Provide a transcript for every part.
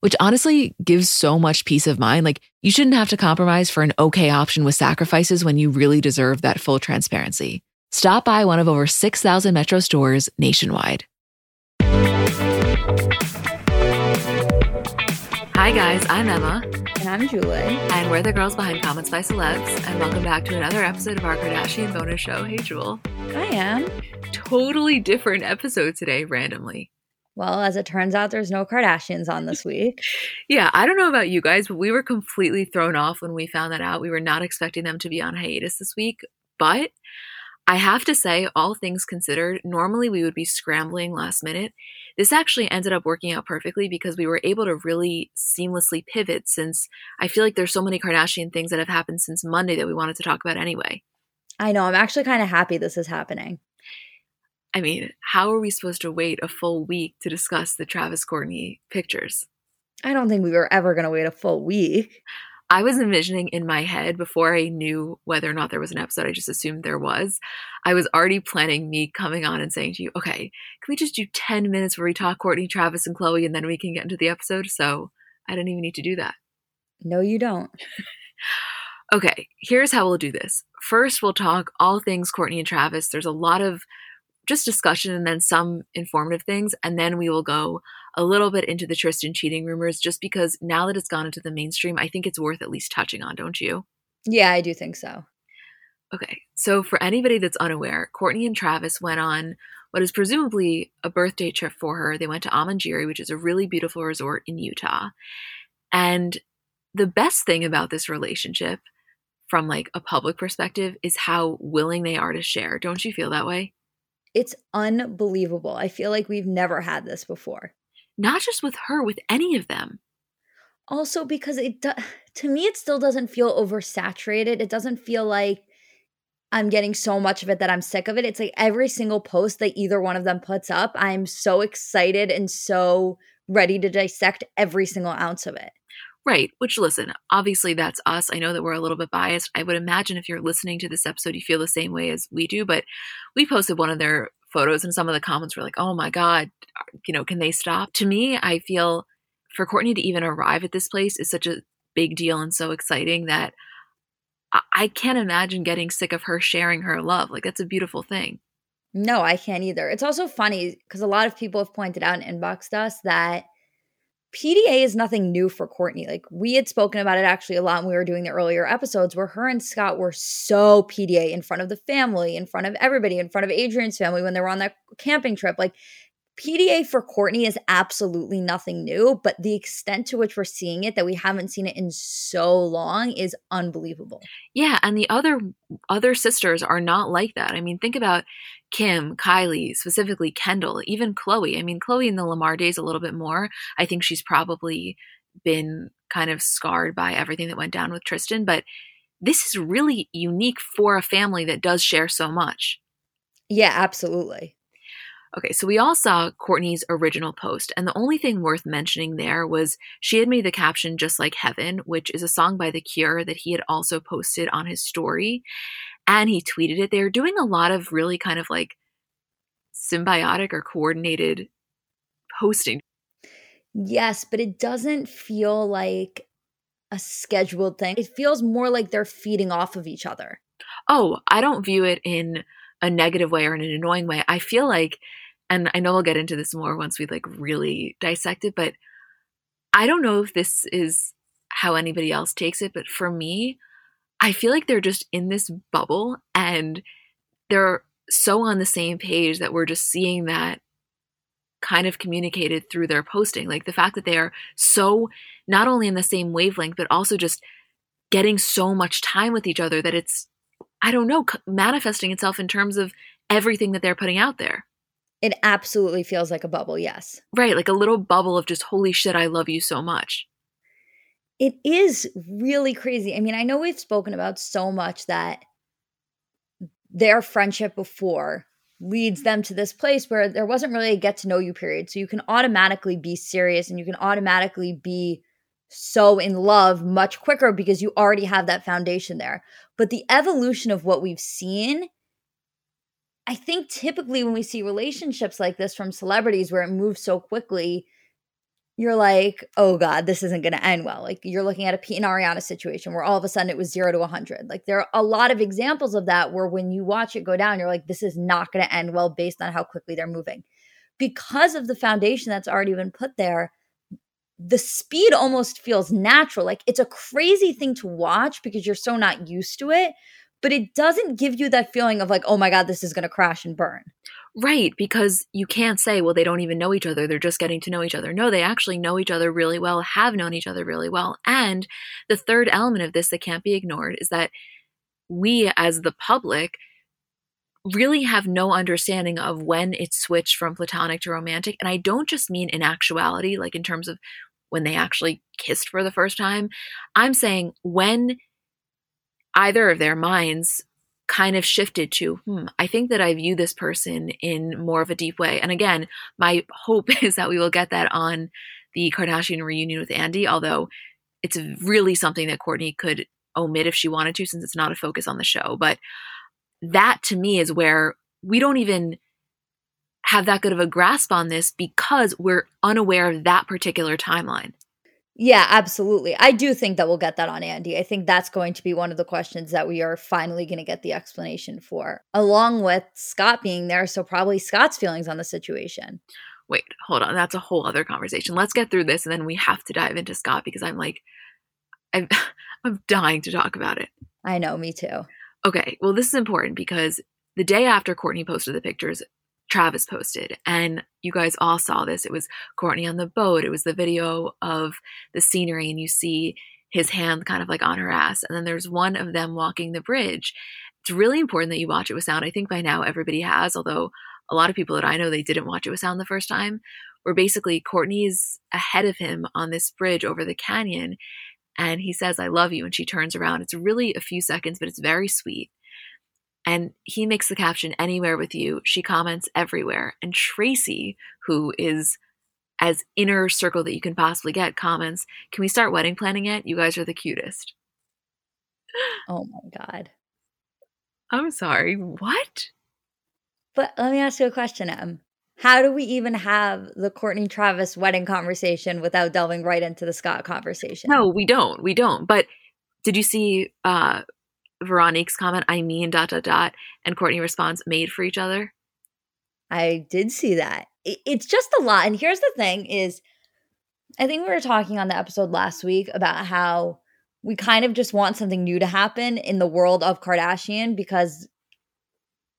which honestly gives so much peace of mind. Like, you shouldn't have to compromise for an okay option with sacrifices when you really deserve that full transparency. Stop by one of over 6,000 Metro stores nationwide. Hi, guys, I'm Emma. And I'm Julie. And we're the girls behind Comments by Celebs. And welcome back to another episode of our Kardashian bonus show. Hey, Jewel. I am. Totally different episode today, randomly. Well, as it turns out, there's no Kardashians on this week. yeah, I don't know about you guys, but we were completely thrown off when we found that out. We were not expecting them to be on hiatus this week. But I have to say, all things considered, normally we would be scrambling last minute. This actually ended up working out perfectly because we were able to really seamlessly pivot since I feel like there's so many Kardashian things that have happened since Monday that we wanted to talk about anyway. I know. I'm actually kind of happy this is happening. I mean, how are we supposed to wait a full week to discuss the Travis Kourtney pictures? I don't think we were ever going to wait a full week. I was envisioning in my head before I knew whether or not there was an episode, I just assumed there was. I was already planning me coming on and saying to you, okay, can we just do 10 minutes where we talk Kourtney, Travis, and Khloé, and then we can get into the episode? So I didn't even need to do that. No, you don't. okay, here's how we'll do this. First, we'll talk all things Kourtney and Travis. There's a lot of just discussion and then some informative things. And then we will go a little bit into the Tristan cheating rumors just because now that it's gone into the mainstream, I think it's worth at least touching on, don't you? Yeah, I do think so. Okay, so for anybody that's unaware, Kourtney and Travis went on what is presumably a birthday trip for her. They went to Amangiri, which is a really beautiful resort in Utah. And the best thing about this relationship, from like a public perspective, is how willing they are to share. Don't you feel that way? It's unbelievable. I feel like we've never had this before. Not just with her, with any of them. Also, because it do- to me, it still doesn't feel oversaturated. It doesn't feel like I'm getting so much of it that I'm sick of it. It's like every single post that either one of them puts up, I'm so excited and so ready to dissect every single ounce of it. Right. Which, listen, obviously that's us. I know that we're a little bit biased. I would imagine if you're listening to this episode, you feel the same way as we do. But we posted one of their photos, and some of the comments were like, oh my God, you know, can they stop? To me, I feel for Kourtney to even arrive at this place is such a big deal and so exciting that I can't imagine getting sick of her sharing her love. Like, that's a beautiful thing. No, I can't either. It's also funny because a lot of people have pointed out and inboxed us that PDA is nothing new for Kourtney. Like we had spoken about it actually a lot when we were doing the earlier episodes where her and Scott were so PDA in front of the family, in front of everybody, in front of Adrian's family when they were on that camping trip. Like PDA for Kourtney is absolutely nothing new, but the extent to which we're seeing it that we haven't seen it in so long is unbelievable. Yeah, and the other other sisters are not like that. I mean, think about Kim, Kylie, specifically Kendall, even Khloé. I mean, Khloé in the Lamar days a little bit more. I think she's probably been kind of scarred by everything that went down with Tristan, but this is really unique for a family that does share so much. Yeah, absolutely. Okay, so we all saw Kourtney's original post, and the only thing worth mentioning there was she had made the caption Just Like Heaven, which is a song by The Cure that he had also posted on his story. And he tweeted it. They are doing a lot of really kind of like symbiotic or coordinated posting. Yes, but it doesn't feel like a scheduled thing. It feels more like they're feeding off of each other. Oh, I don't view it in a negative way or in an annoying way. I feel like, and I know we'll get into this more once we like really dissect it, but I don't know if this is how anybody else takes it, but for me, I feel like they're just in this bubble and they're so on the same page that we're just seeing that kind of communicated through their posting. Like the fact that they are so not only in the same wavelength, but also just getting so much time with each other that it's, I don't know, manifesting itself in terms of everything that they're putting out there. It absolutely feels like a bubble, yes. Right, like a little bubble of just, holy shit, I love you so much. It is really crazy. I mean, I know we've spoken about so much that their friendship before leads them to this place where there wasn't really a get to know you period. So you can automatically be serious and you can automatically be so in love much quicker because you already have that foundation there. But the evolution of what we've seen, I think typically when we see relationships like this from celebrities where it moves so quickly, you're like, oh God, this isn't going to end well. Like you're looking at a Pete and Ariana situation where all of a sudden it was zero to 100. Like there are a lot of examples of that where when you watch it go down, you're like, this is not going to end well based on how quickly they're moving. Because of the foundation that's already been put there, the speed almost feels natural. Like it's a crazy thing to watch because you're so not used to it, but it doesn't give you that feeling of like, oh my God, this is going to crash and burn. Right, because you can't say, well, they don't even know each other. They're just getting to know each other. No, they actually know each other really well, have known each other really well. And the third element of this that can't be ignored is that we, as the public, really have no understanding of when it switched from platonic to romantic. And I don't just mean in actuality, like in terms of when they actually kissed for the first time. I'm saying when either of their minds kind of shifted to, hmm, I think that I view this person in more of a deep way. And again, my hope is that we will get that on the Kardashian reunion with Andy, although it's really something that Kourtney could omit if she wanted to, since it's not a focus on the show. But that to me is where we don't even have that good of a grasp on this because we're unaware of that particular timeline. Yeah, absolutely. I do think that we'll get that on Andy. I think that's going to be one of the questions that we are finally going to get the explanation for, along with Scott being there. So, probably Scott's feelings on the situation. Wait, hold on. That's a whole other conversation. Let's get through this and then we have to dive into Scott because I'm like, I'm, I'm dying to talk about it. I know, me too. Okay, well, this is important because the day after Kourtney posted the pictures, Travis posted. And you guys all saw this. It was Kourtney on the boat. It was the video of the scenery, and you see his hand kind of like on her ass. And then there's one of them walking the bridge. It's really important that you watch it with sound. I think by now everybody has, although a lot of people that I know they didn't watch it with sound the first time. Where basically Kourtney's ahead of him on this bridge over the canyon, and he says, I love you. And she turns around. It's really a few seconds, but it's very sweet. And he makes the caption anywhere with you. She comments everywhere. And Tracy, who is as inner circle that you can possibly get, comments, Can we start wedding planning yet? You guys are the cutest. Oh my God. I'm sorry. What? But let me ask you a question, Em. How do we even have the Kourtney Travis wedding conversation without delving right into the Scott conversation? No, we don't. We don't. But did you see uh Veronique's comment, I mean, dot, dot, dot, and Kourtney responds, made for each other? I did see that. It's just a lot. And here's the thing is, I think we were talking on the episode last week about how we kind of just want something new to happen in the world of Kardashian because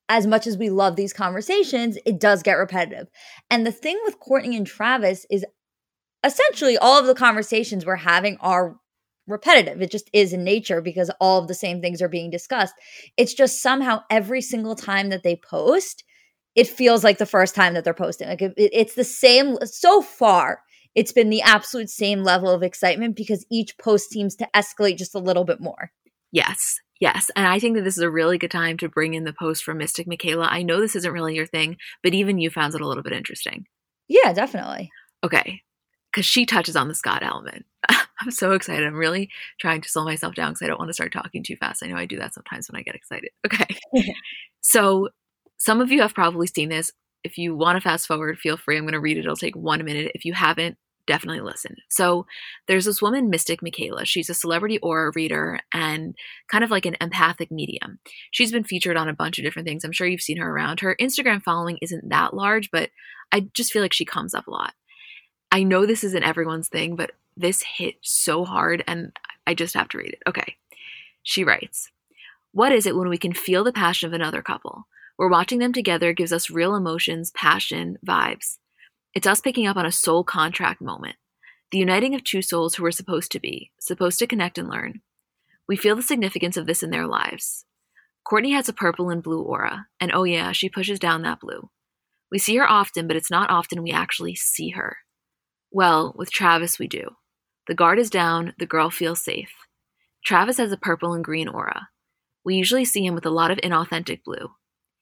as much as we love these conversations, it does get repetitive. And the thing with Kourtney and Travis is essentially all of the conversations we're having are repetitive. It just is in nature because all of the same things are being discussed. It's just somehow every single time that they post, it feels like the first time that they're posting. Like it, it's the same so far. It's been the absolute same level of excitement because each post seems to escalate just a little bit more. Yes. Yes. And I think that this is a really good time to bring in the post from Mystic Michaela. I know this isn't really your thing, but even you found it a little bit interesting. Yeah, definitely. Okay. Because she touches on the Scott element. I'm so excited. I'm really trying to slow myself down because I don't want to start talking too fast. I know I do that sometimes when I get excited. Okay. so, some of you have probably seen this. If you want to fast forward, feel free. I'm going to read it. It'll take one minute. If you haven't, definitely listen. So, there's this woman, Mystic Michaela. She's a celebrity aura reader and kind of like an empathic medium. She's been featured on a bunch of different things. I'm sure you've seen her around. Her Instagram following isn't that large, but I just feel like she comes up a lot. I know this isn't everyone's thing, but this hit so hard and I just have to read it. Okay. She writes, What is it when we can feel the passion of another couple? We're watching them together gives us real emotions, passion, vibes. It's us picking up on a soul contract moment, the uniting of two souls who were supposed to be, supposed to connect and learn. We feel the significance of this in their lives. Kourtney has a purple and blue aura, and oh yeah, she pushes down that blue. We see her often, but it's not often we actually see her. Well, with Travis, we do. The guard is down, the girl feels safe. Travis has a purple and green aura. We usually see him with a lot of inauthentic blue.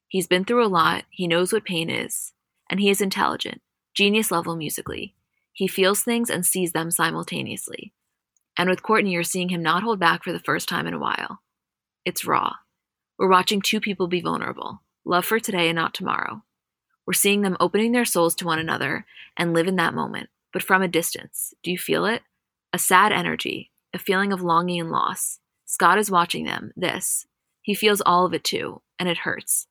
He's been through a lot, he knows what pain is, and he is intelligent, genius level musically. He feels things and sees them simultaneously. And with Kourtney, you're seeing him not hold back for the first time in a while. It's raw. We're watching two people be vulnerable love for today and not tomorrow. We're seeing them opening their souls to one another and live in that moment, but from a distance. Do you feel it? A sad energy, a feeling of longing and loss. Scott is watching them, this. He feels all of it too, and it hurts.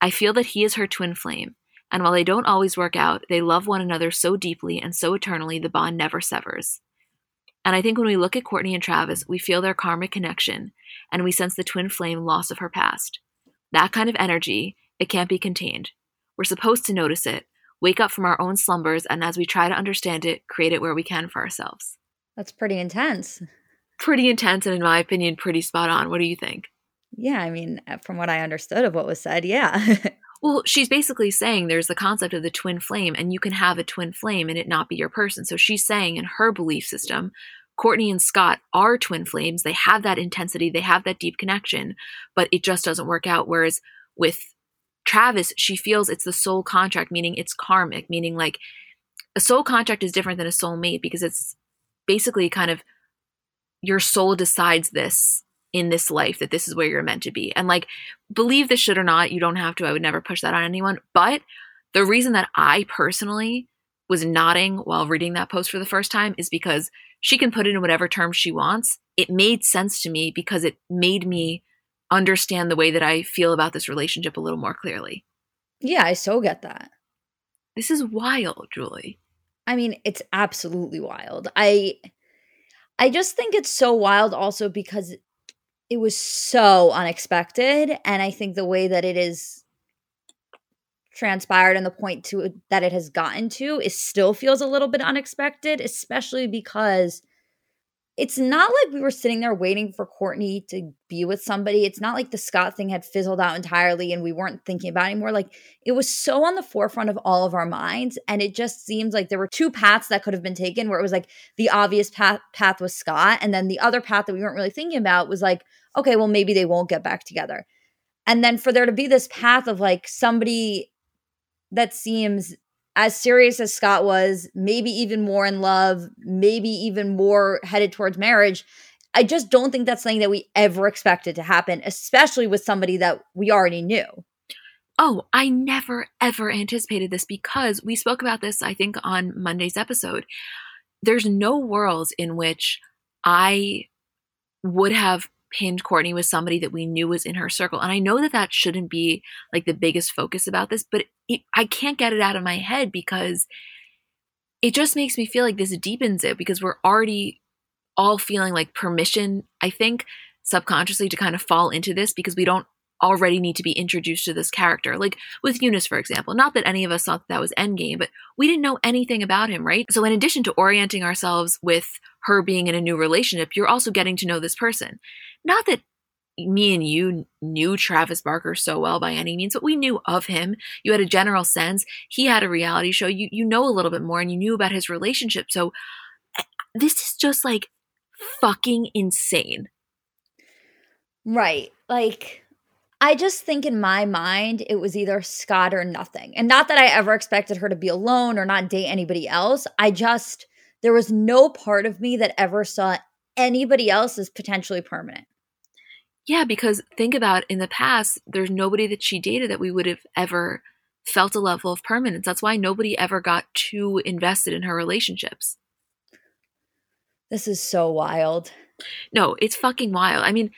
I feel that he is her twin flame, and while they don't always work out, they love one another so deeply and so eternally the bond never severs. And I think when we look at Kourtney and Travis, we feel their karmic connection, and we sense the twin flame loss of her past. That kind of energy, it can't be contained. We're supposed to notice it, wake up from our own slumbers, and as we try to understand it, create it where we can for ourselves. That's pretty intense. Pretty intense, and in my opinion, pretty spot on. What do you think? Yeah, I mean, uh, from what I understood of what was said, yeah. well, she's basically saying there's the concept of the twin flame, and you can have a twin flame and it not be your person. So she's saying in her belief system, Kourtney and Scott are twin flames. They have that intensity, they have that deep connection, but it just doesn't work out. Whereas with Travis, she feels it's the soul contract, meaning it's karmic, meaning like a soul contract is different than a soul mate because it's basically kind of your soul decides this in this life that this is where you're meant to be. And like, believe this shit or not, you don't have to. I would never push that on anyone. But the reason that I personally was nodding while reading that post for the first time is because she can put it in whatever terms she wants. It made sense to me because it made me understand the way that I feel about this relationship a little more clearly. Yeah, I so get that. This is wild, Julie. I mean, it's absolutely wild. I I just think it's so wild also because it was so unexpected and I think the way that it is transpired and the point to that it has gotten to is still feels a little bit unexpected, especially because it's not like we were sitting there waiting for Kourtney to be with somebody. It's not like the Scott thing had fizzled out entirely and we weren't thinking about anymore. Like it was so on the forefront of all of our minds. And it just seems like there were two paths that could have been taken where it was like the obvious path path was Scott. And then the other path that we weren't really thinking about was like, okay, well, maybe they won't get back together. And then for there to be this path of like somebody that seems as serious as Scott was, maybe even more in love, maybe even more headed towards marriage. I just don't think that's something that we ever expected to happen, especially with somebody that we already knew. Oh, I never ever anticipated this because we spoke about this, I think, on Monday's episode. There's no worlds in which I would have pinned Kourtney with somebody that we knew was in her circle. And I know that that shouldn't be like the biggest focus about this, but it, I can't get it out of my head because it just makes me feel like this deepens it because we're already all feeling like permission, I think, subconsciously to kind of fall into this because we don't already need to be introduced to this character. Like with Younes, for example. Not that any of us thought that, that was Endgame, but we didn't know anything about him, right? So in addition to orienting ourselves with her being in a new relationship, you're also getting to know this person. Not that me and you knew Travis Barker so well by any means, but we knew of him. You had a general sense. He had a reality show. You you know a little bit more and you knew about his relationship. So eh, this is just like fucking insane. Right. Like I just think in my mind it was either Scott or nothing. And not that I ever expected her to be alone or not date anybody else. I just there was no part of me that ever saw anybody else as potentially permanent. Yeah, because think about in the past, there's nobody that she dated that we would have ever felt a level of permanence. That's why nobody ever got too invested in her relationships. This is so wild. No, it's fucking wild. I mean,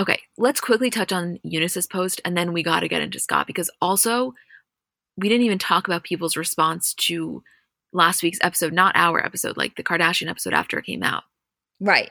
okay, let's quickly touch on Younes's post and then we got to get into Scott because also we didn't even talk about people's response to last week's episode, not our episode, like the Kardashian episode after it came out. Right.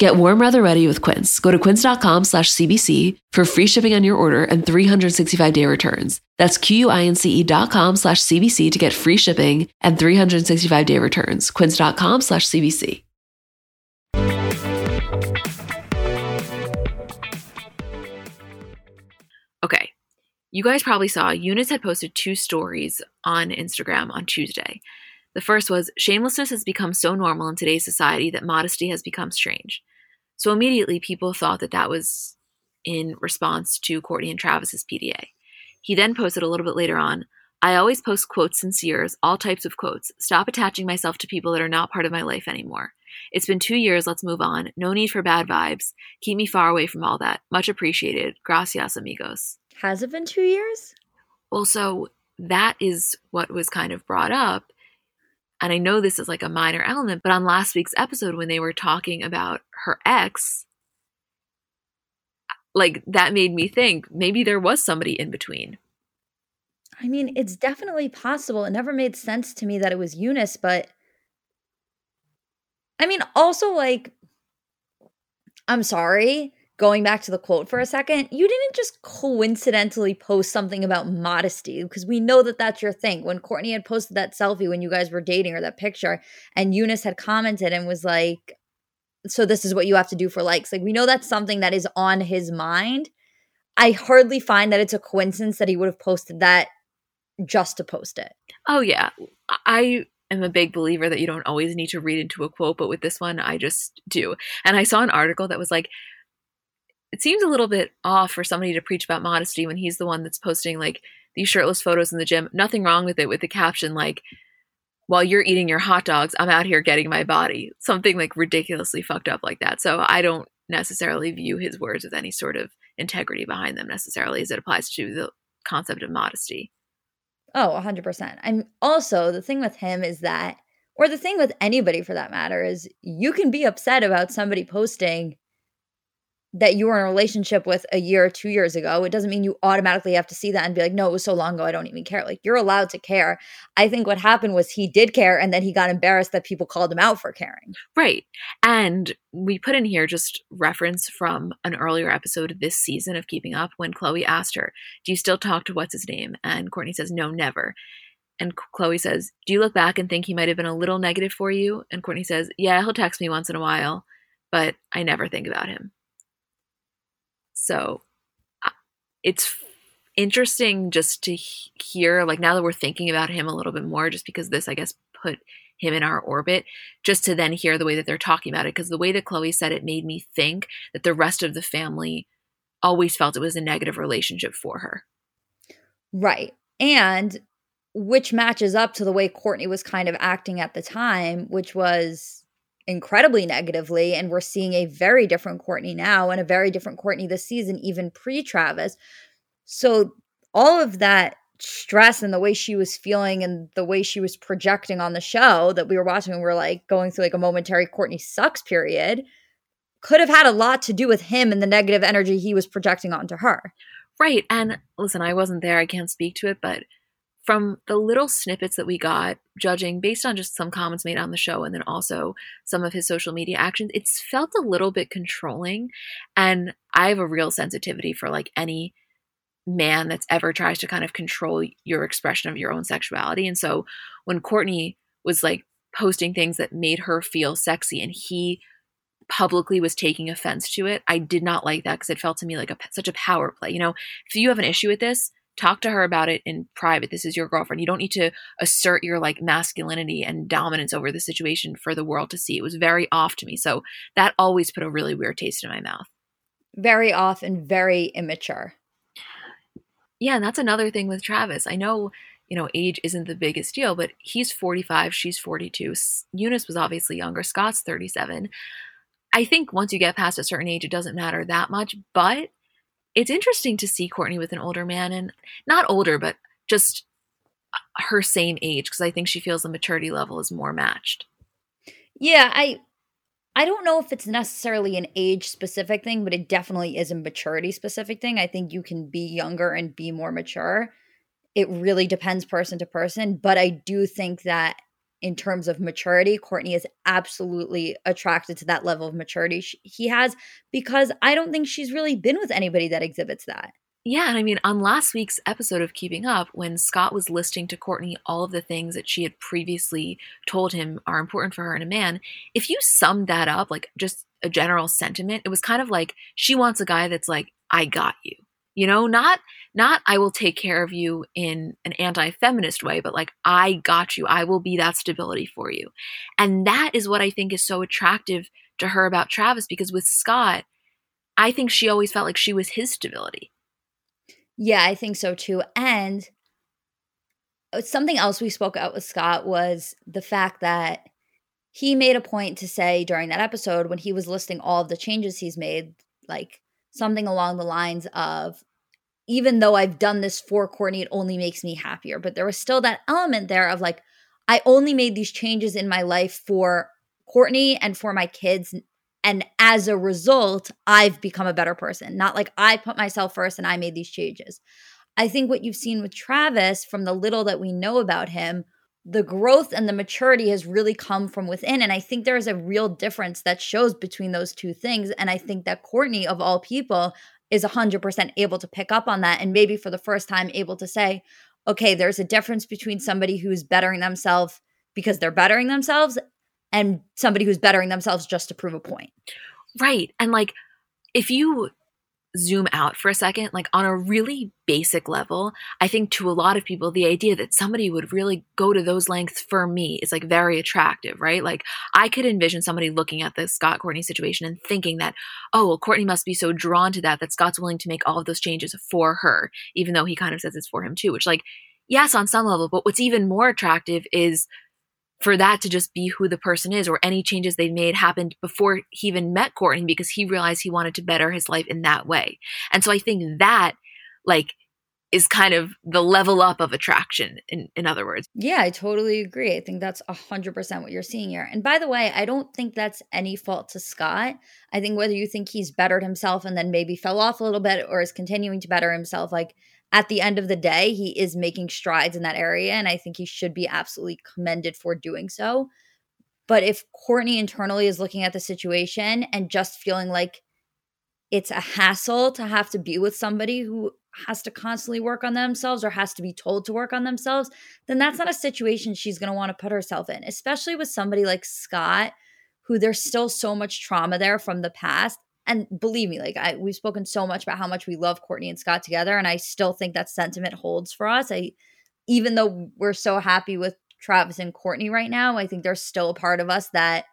Get warm weather ready with Quince. Go to quince.com slash CBC for free shipping on your order and 365 day returns. That's Q-U-I-N-C-E dot com slash CBC to get free shipping and 365 day returns. Quince.com slash CBC. Okay. You guys probably saw Younes had posted two stories on Instagram on Tuesday. The first was shamelessness has become so normal in today's society that modesty has become strange. So immediately people thought that that was in response to Kourtney and Travis's PDA. He then posted a little bit later on I always post quotes sinceres, all types of quotes. Stop attaching myself to people that are not part of my life anymore. It's been two years, let's move on. No need for bad vibes. Keep me far away from all that. Much appreciated. Gracias, amigos. Has it been two years? Well, so that is what was kind of brought up. And I know this is like a minor element, but on last week's episode, when they were talking about her ex, like that made me think maybe there was somebody in between. I mean, it's definitely possible. It never made sense to me that it was Younes, but I mean, also, like, I'm sorry, going back to the quote for a second, you didn't just coincidentally post something about modesty because we know that that's your thing. When Kourtney had posted that selfie when you guys were dating or that picture, and Younes had commented and was like, So this is what you have to do for likes. Like, we know that's something that is on his mind. I hardly find that it's a coincidence that he would have posted that just to post it. Oh, yeah. I am a big believer that you don't always need to read into a quote, but with this one, I just do. And I saw an article that was like, it seems a little bit off for somebody to preach about modesty when he's the one that's posting like these shirtless photos in the gym. Nothing wrong with it with the caption like, while you're eating your hot dogs, I'm out here getting my body. Something like ridiculously fucked up like that. So I don't necessarily view his words with any sort of integrity behind them necessarily as it applies to the concept of modesty. Oh, 100%. I'm also the thing with him is that, or the thing with anybody for that matter, is you can be upset about somebody posting that you were in a relationship with a year or two years ago, it doesn't mean you automatically have to see that and be like, no, it was so long ago, I don't even care. Like, you're allowed to care. I think what happened was he did care and then he got embarrassed that people called him out for caring. Right. And we put in here just reference from an earlier episode of this season of Keeping Up when Khloé asked her, Do you still talk to what's his name? And Kourtney says, No, never. And Khloé says, Do you look back and think he might have been a little negative for you? And Kourtney says, Yeah, he'll text me once in a while, but I never think about him. So uh, it's interesting just to hear, like, now that we're thinking about him a little bit more, just because this, I guess, put him in our orbit, just to then hear the way that they're talking about it. Because the way that Khloé said it made me think that the rest of the family always felt it was a negative relationship for her. Right. And which matches up to the way Kourtney was kind of acting at the time, which was incredibly negatively. And we're seeing a very different Kourtney now and a very different Kourtney this season, even pre Travis. So, all of that stress and the way she was feeling and the way she was projecting on the show that we were watching, we were like going through like a momentary Kourtney sucks period, could have had a lot to do with him and the negative energy he was projecting onto her. Right. And listen, I wasn't there, I can't speak to it, but from the little snippets that we got, judging based on just some comments made on the show and then also some of his social media actions, it's felt a little bit controlling. And I have a real sensitivity for like any man that's ever tries to kind of control your expression of your own sexuality. And so when Kourtney was like posting things that made her feel sexy and he publicly was taking offense to it. I did not like that because it felt to me like a, such a power play. You know, if you have an issue with this, talk to her about it in private. This is your girlfriend. You don't need to assert your like masculinity and dominance over the situation for the world to see. It was very off to me. So that always put a really weird taste in my mouth. Very off and very immature. Yeah, and that's another thing with Travis. I know, you know, age isn't the biggest deal, but he's 45, she's 42. Younes was obviously younger, Scott's 37. I think once you get past a certain age, it doesn't matter that much, but it's interesting to see Kourtney with an older man and not older, but just uh, her same age because I think she feels the maturity level is more matched. Yeah, I I don't know if it's necessarily an age specific thing, but it definitely is a maturity specific thing. I think you can be younger and be more mature. It really depends person to person, but I do think that in terms of maturity, Kourtney is absolutely attracted to that level of maturity he has because I don't think she's really been with anybody that exhibits that. Yeah, and I mean, on last week's episode of Keeping Up, when Scott was listing to Kourtney all of the things that she had previously told him are important for her in a man, if you summed that up, like just a general sentiment, it was kind of like she wants a guy that's like, I got you. You know, not not I will take care of you in an anti-feminist way, but like I got you. I will be that stability for you. And that is what I think is so attractive to her about Travis because with Scott, I think she always felt like she was his stability. Yeah, I think so too. And uh, something else we spoke out with Scott was the fact that he made a point to say during that episode when he was listing all of the changes he's made, like something along the lines of even though I've done this for Kourtney, it only makes me happier. But there was still that element there of like, I only made these changes in my life for Kourtney and for my kids. And as a result, I've become a better person. Not like I put myself first and I made these changes. I think what you've seen with Travis from the little that we know about him, the growth and the maturity has really come from within. And I think there is a real difference that shows between those two things. And I think that Kourtney, of all people, is 100% able to pick up on that and maybe for the first time able to say, okay, there's a difference between somebody who's bettering themselves because they're bettering themselves and somebody who's bettering themselves just to prove a point. Right. And like, if you zoom out for a second, like on a really basic level, I think to a lot of people, the idea that somebody would really go to those lengths for me is like very attractive, right? Like I could envision somebody looking at the Scott Kourtney situation and thinking that, oh, well, Kourtney must be so drawn to that that Scott's willing to make all of those changes for her, even though he kind of says it's for him too, which like, yes, on some level, but what's even more attractive is for that to just be who the person is or any changes they made happened before he even met Kourtney because he realized he wanted to better his life in that way. And so I think that like is kind of the level up of attraction in, in other words. Yeah, I totally agree. I think that's 100% what you're seeing here. And by the way, I don't think that's any fault to Scott. I think whether you think he's bettered himself and then maybe fell off a little bit or is continuing to better himself, like at the end of the day, he is making strides in that area. And I think he should be absolutely commended for doing so. But if Kourtney internally is looking at the situation and just feeling like it's a hassle to have to be with somebody who has to constantly work on themselves or has to be told to work on themselves, then that's not a situation she's going to want to put herself in, especially with somebody like Scott, who there's still so much trauma there from the past and believe me, like I we've spoken so much about how much we love Kourtney and Scott together, and I still think that sentiment holds for us. I even though we're so happy with Travis and Kourtney right now, I think there's still a part of us that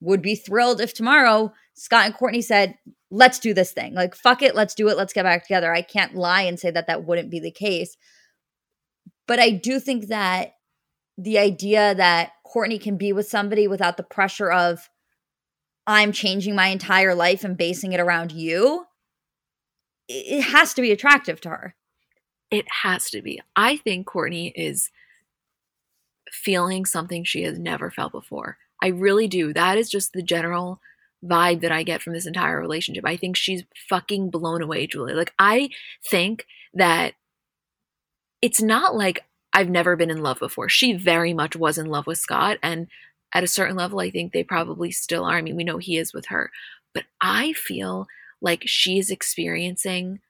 would be thrilled if tomorrow Scott and Kourtney said, "Let's do this thing. Like fuck it, let's do it. Let's get back together." I can't lie and say that that wouldn't be the case. But I do think that the idea that Kourtney can be with somebody without the pressure of I'm changing my entire life and basing it around you, it has to be attractive to her. It has to be. I think Kourtney is feeling something she has never felt before. I really do. That is just the general vibe that I get from this entire relationship. I think she's fucking blown away, Julie. Like, I think that it's not like I've never been in love before. She very much was in love with Scott. And at a certain level, I think they probably still are. I mean, we know he is with her, but I feel like she's experiencing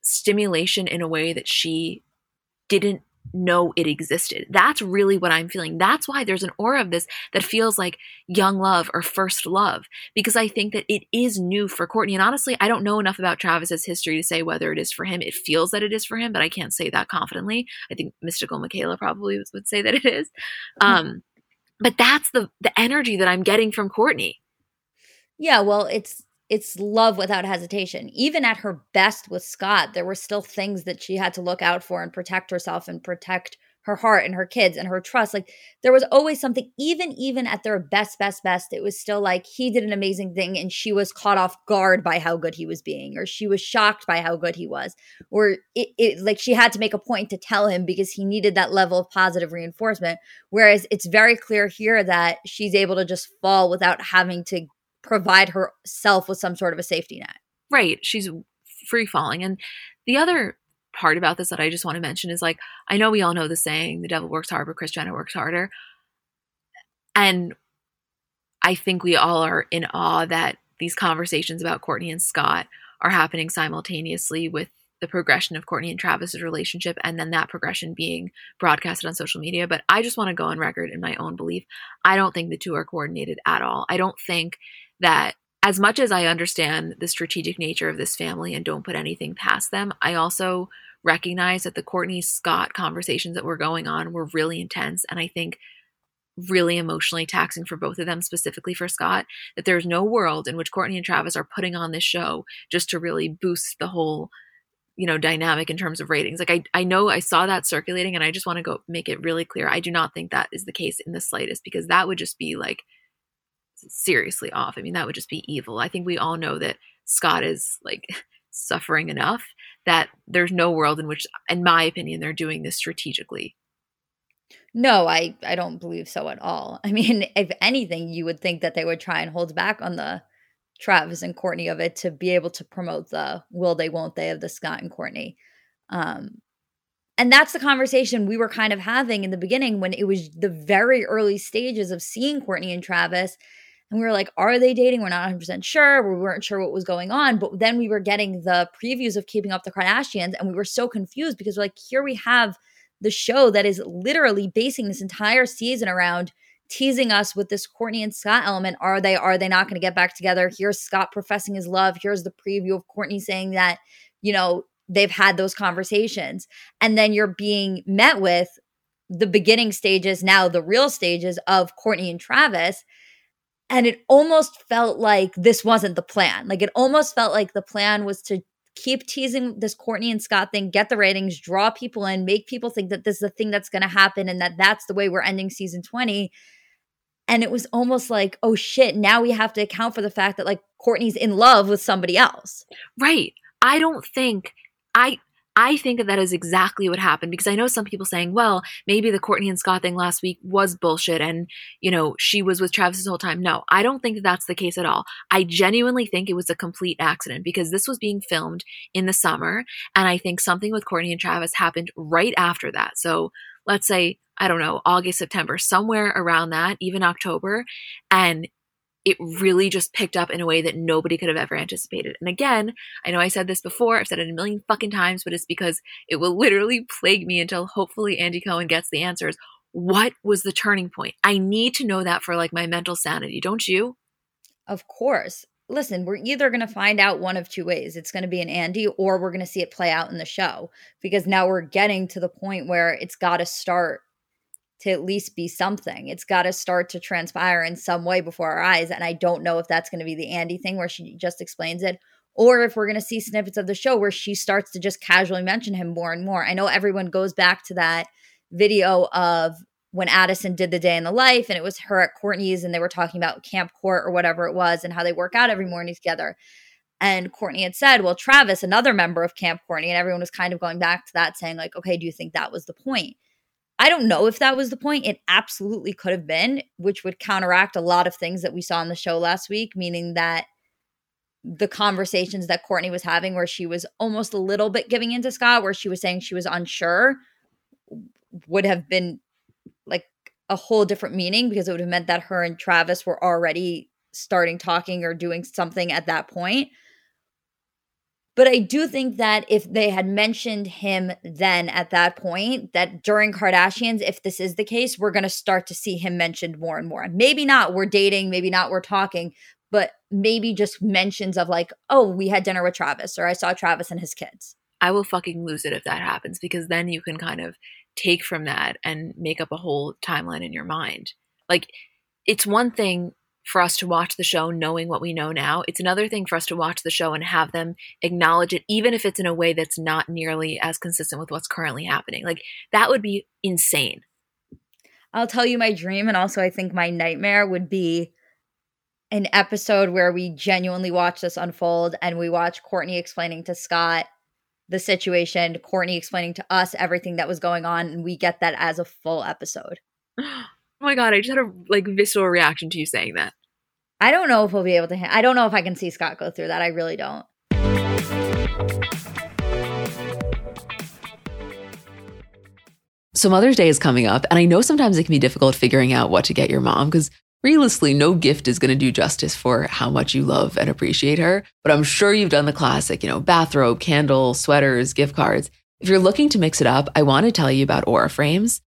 stimulation in a way that she didn't know it existed. That's really what I'm feeling. That's why there's an aura of this that feels like young love or first love, because I think that it is new for Kourtney. And honestly, I don't know enough about Travis's history to say whether it is for him. It feels that it is for him, but I can't say that confidently. I think Mystical Michaela probably would say that it is. Hmm. Um, but that's the the energy that I'm getting from Kourtney. Yeah, well, it's it's love without hesitation. Even at her best with Scott, there were still things that she had to look out for and protect herself and protect her heart and her kids and her trust. Like there was always something, even even at their best, best, best, it was still like he did an amazing thing and she was caught off guard by how good he was being, or she was shocked by how good he was, or it, it like she had to make a point to tell him because he needed that level of positive reinforcement. Whereas it's very clear here that she's able to just fall without having to provide herself with some sort of a safety net. Right. She's free falling. And the other part about this that I just want to mention is like, I know we all know the saying, the devil works hard, but Jenner works harder. And I think we all are in awe that these conversations about Kourtney and Scott are happening simultaneously with the progression of Kourtney and Travis's relationship and then that progression being broadcasted on social media. But I just want to go on record in my own belief. I don't think the two are coordinated at all. I don't think that as much as I understand the strategic nature of this family and don't put anything past them, I also recognize that the Kourtney Scott conversations that were going on were really intense. And I think really emotionally taxing for both of them, specifically for Scott, that there's no world in which Kourtney and Travis are putting on this show just to really boost the whole you know dynamic in terms of ratings like i i know i saw that circulating and i just want to go make it really clear i do not think that is the case in the slightest because that would just be like seriously off. I mean, that would just be evil. I think we all know that Scott is like suffering enough that there's no world in which, in my opinion, they're doing this strategically. No, I I don't believe so at all. I mean, if anything, you would think that they would try and hold back on the Travis and Kourtney of it to be able to promote the will they won't they of the Scott and Kourtney. Um, and that's the conversation we were kind of having in the beginning when it was the very early stages of seeing Kourtney and Travis and we were like, are they dating? We're not 100% sure. We weren't sure what was going on. But then we were getting the previews of Keeping Up the Kardashians, and we were so confused because we're like, here we have the show that is literally basing this entire season around teasing us with this Kourtney and Scott element. Are they, are they not going to get back together? Here's Scott professing his love. Here's the preview of Kourtney saying that, you know, they've had those conversations. And then you're being met with the beginning stages, now the real stages of Kourtney and Travis and it almost felt like this wasn't the plan. Like it almost felt like the plan was to keep teasing this Kourtney and Scott thing, get the ratings, draw people in, make people think that this is the thing that's going to happen and that that's the way we're ending season 20. And it was almost like, oh shit, now we have to account for the fact that like Kourtney's in love with somebody else. Right. I don't think I I think that that is exactly what happened because I know some people saying, well, maybe the Kourtney and Scott thing last week was bullshit and, you know, she was with Travis this whole time. No, I don't think that that's the case at all. I genuinely think it was a complete accident because this was being filmed in the summer. And I think something with Kourtney and Travis happened right after that. So let's say, I don't know, August, September, somewhere around that, even October. And it really just picked up in a way that nobody could have ever anticipated. And again, I know I said this before, I've said it a million fucking times, but it's because it will literally plague me until hopefully Andy Cohen gets the answers. What was the turning point? I need to know that for like my mental sanity, don't you? Of course. Listen, we're either going to find out one of two ways. It's going to be an Andy or we're going to see it play out in the show because now we're getting to the point where it's got to start to at least be something. It's got to start to transpire in some way before our eyes. And I don't know if that's going to be the Andy thing where she just explains it, or if we're going to see snippets of the show where she starts to just casually mention him more and more. I know everyone goes back to that video of when Addison did the day in the life and it was her at Kourtney's and they were talking about Camp Court or whatever it was and how they work out every morning together. And Kourtney had said, well, Travis, another member of Camp Kourtney, and everyone was kind of going back to that saying, like, okay, do you think that was the point? I don't know if that was the point. It absolutely could have been, which would counteract a lot of things that we saw on the show last week, meaning that the conversations that Kourtney was having, where she was almost a little bit giving into Scott, where she was saying she was unsure, would have been like a whole different meaning because it would have meant that her and Travis were already starting talking or doing something at that point. But I do think that if they had mentioned him then at that point, that during Kardashians, if this is the case, we're going to start to see him mentioned more and more. Maybe not we're dating, maybe not we're talking, but maybe just mentions of like, oh, we had dinner with Travis or I saw Travis and his kids. I will fucking lose it if that happens because then you can kind of take from that and make up a whole timeline in your mind. Like, it's one thing for us to watch the show knowing what we know now. It's another thing for us to watch the show and have them acknowledge it, even if it's in a way that's not nearly as consistent with what's currently happening. Like, that would be insane. I'll tell you my dream, and also I think my nightmare would be an episode where we genuinely watch this unfold and we watch Kourtney explaining to Scott the situation, Kourtney explaining to us everything that was going on, and we get that as a full episode. Oh my god, I just had a like visceral reaction to you saying that. I don't know if we'll be able to. Ha- I don't know if I can see Scott go through that. I really don't. So Mother's Day is coming up, and I know sometimes it can be difficult figuring out what to get your mom because realistically, no gift is going to do justice for how much you love and appreciate her. But I'm sure you've done the classic, you know, bathrobe, candle, sweaters, gift cards. If you're looking to mix it up, I want to tell you about Aura Frames.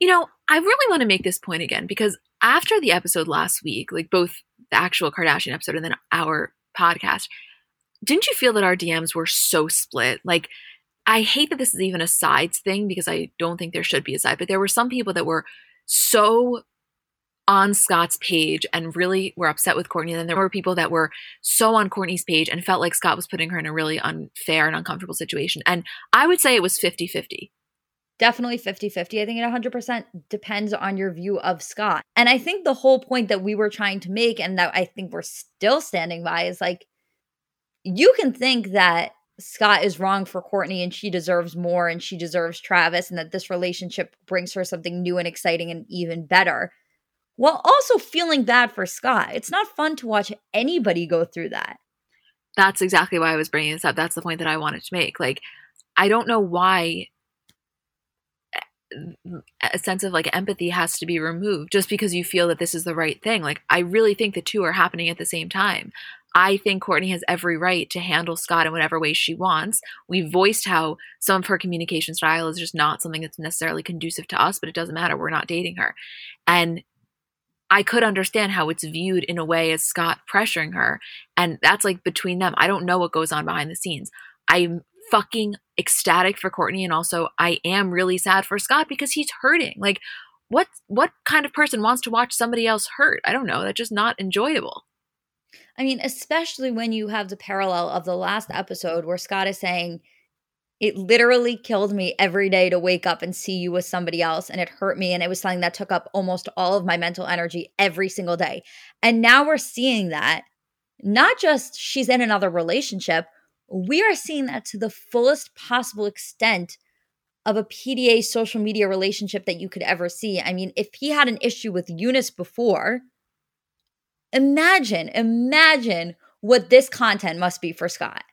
You know, I really want to make this point again because after the episode last week, like both the actual Kardashian episode and then our podcast, didn't you feel that our DMs were so split? Like, I hate that this is even a sides thing because I don't think there should be a side, but there were some people that were so on Scott's page and really were upset with Kourtney. And then there were people that were so on Kourtney's page and felt like Scott was putting her in a really unfair and uncomfortable situation. And I would say it was 50 50 definitely 50 50. I think it 100% depends on your view of Scott. And I think the whole point that we were trying to make, and that I think we're still standing by, is like you can think that Scott is wrong for Kourtney and she deserves more and she deserves Travis, and that this relationship brings her something new and exciting and even better. While also feeling bad for Scott. It's not fun to watch anybody go through that. That's exactly why I was bringing this up. That's the point that I wanted to make. Like, I don't know why a sense of like empathy has to be removed just because you feel that this is the right thing. Like, I really think the two are happening at the same time. I think Kourtney has every right to handle Scott in whatever way she wants. We voiced how some of her communication style is just not something that's necessarily conducive to us, but it doesn't matter. We're not dating her. And I could understand how it's viewed in a way as Scott pressuring her. And that's like between them. I don't know what goes on behind the scenes. I'm fucking ecstatic for Kourtney and also I am really sad for Scott because he's hurting. Like what what kind of person wants to watch somebody else hurt? I don't know. That's just not enjoyable. I mean, especially when you have the parallel of the last episode where Scott is saying it literally killed me every day to wake up and see you with somebody else and it hurt me and it was something that took up almost all of my mental energy every single day. And now we're seeing that not just she's in another relationship, we are seeing that to the fullest possible extent of a PDA social media relationship that you could ever see. I mean, if he had an issue with Younes before, imagine, imagine what this content must be for Scott.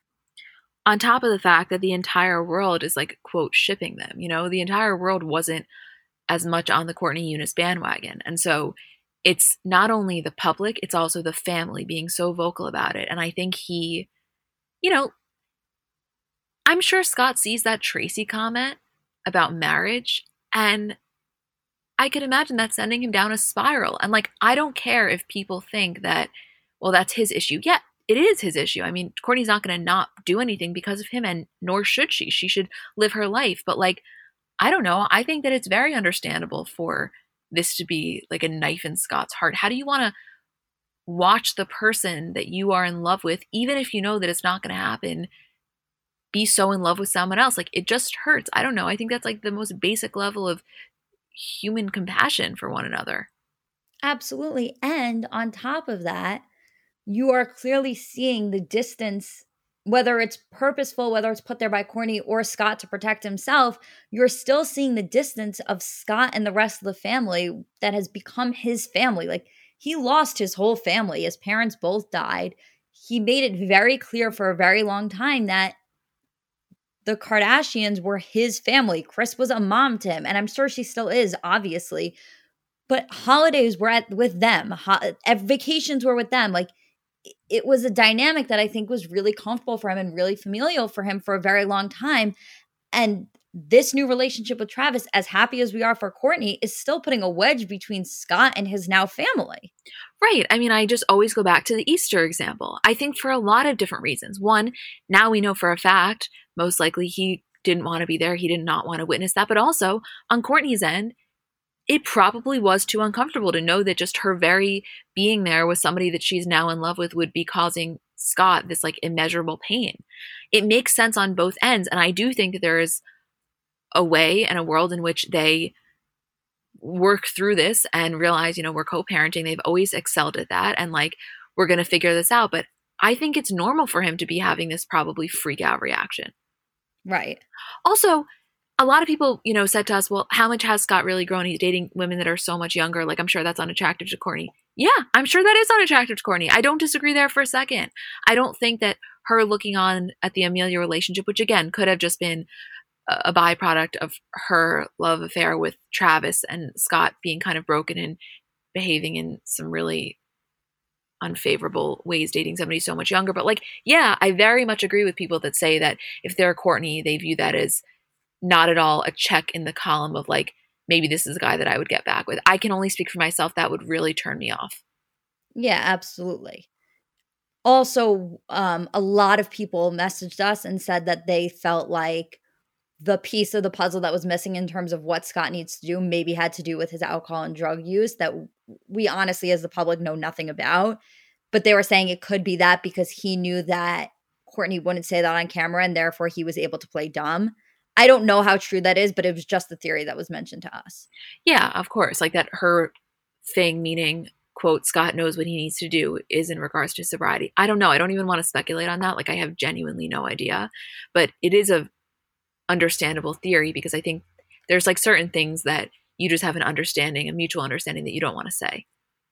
On top of the fact that the entire world is like, quote, shipping them, you know, the entire world wasn't as much on the Kourtney Younes bandwagon. And so it's not only the public, it's also the family being so vocal about it. And I think he, you know, I'm sure Scott sees that Tracy comment about marriage, and I could imagine that sending him down a spiral. And like, I don't care if people think that, well, that's his issue. Yeah, it is his issue. I mean, Kourtney's not going to not do anything because of him, and nor should she. She should live her life. But like, I don't know. I think that it's very understandable for this to be like a knife in Scott's heart. How do you want to watch the person that you are in love with, even if you know that it's not going to happen, be so in love with someone else? Like, it just hurts. I don't know. I think that's like the most basic level of human compassion for one another. Absolutely. And on top of that, you are clearly seeing the distance, whether it's purposeful, whether it's put there by Kourtney or Scott to protect himself, you're still seeing the distance of Scott and the rest of the family that has become his family. Like he lost his whole family. His parents both died. He made it very clear for a very long time that the Kardashians were his family. Kris was a mom to him, and I'm sure she still is, obviously. But holidays were at with them. Ho- vacations were with them. Like it was a dynamic that I think was really comfortable for him and really familial for him for a very long time. And this new relationship with Travis, as happy as we are for Kourtney, is still putting a wedge between Scott and his now family. Right. I mean, I just always go back to the Easter example. I think for a lot of different reasons. One, now we know for a fact, most likely he didn't want to be there. He did not want to witness that. But also, on Kourtney's end, it probably was too uncomfortable to know that just her very being there with somebody that she's now in love with would be causing Scott this like immeasurable pain. It makes sense on both ends. And I do think that there is a way and a world in which they work through this and realize, you know, we're co parenting. They've always excelled at that. And like, we're going to figure this out. But I think it's normal for him to be having this probably freak out reaction. Right. Also, a lot of people, you know, said to us, well, how much has Scott really grown? He's dating women that are so much younger. Like, I'm sure that's unattractive to Kourtney. Yeah, I'm sure that is unattractive to Kourtney. I don't disagree there for a second. I don't think that her looking on at the Amelia relationship, which again could have just been a byproduct of her love affair with Travis and Scott being kind of broken and behaving in some really unfavorable ways dating somebody so much younger. But like, yeah, I very much agree with people that say that if they're Kourtney, they view that as not at all a check in the column of like maybe this is a guy that I would get back with. I can only speak for myself. That would really turn me off. Yeah, absolutely. Also, um, a lot of people messaged us and said that they felt like the piece of the puzzle that was missing in terms of what Scott needs to do maybe had to do with his alcohol and drug use that we honestly, as the public, know nothing about. But they were saying it could be that because he knew that Kourtney wouldn't say that on camera and therefore he was able to play dumb. I don't know how true that is, but it was just the theory that was mentioned to us. Yeah, of course. Like that her thing meaning quote Scott knows what he needs to do is in regards to sobriety. I don't know. I don't even want to speculate on that. Like I have genuinely no idea. But it is a understandable theory because I think there's like certain things that you just have an understanding, a mutual understanding that you don't want to say.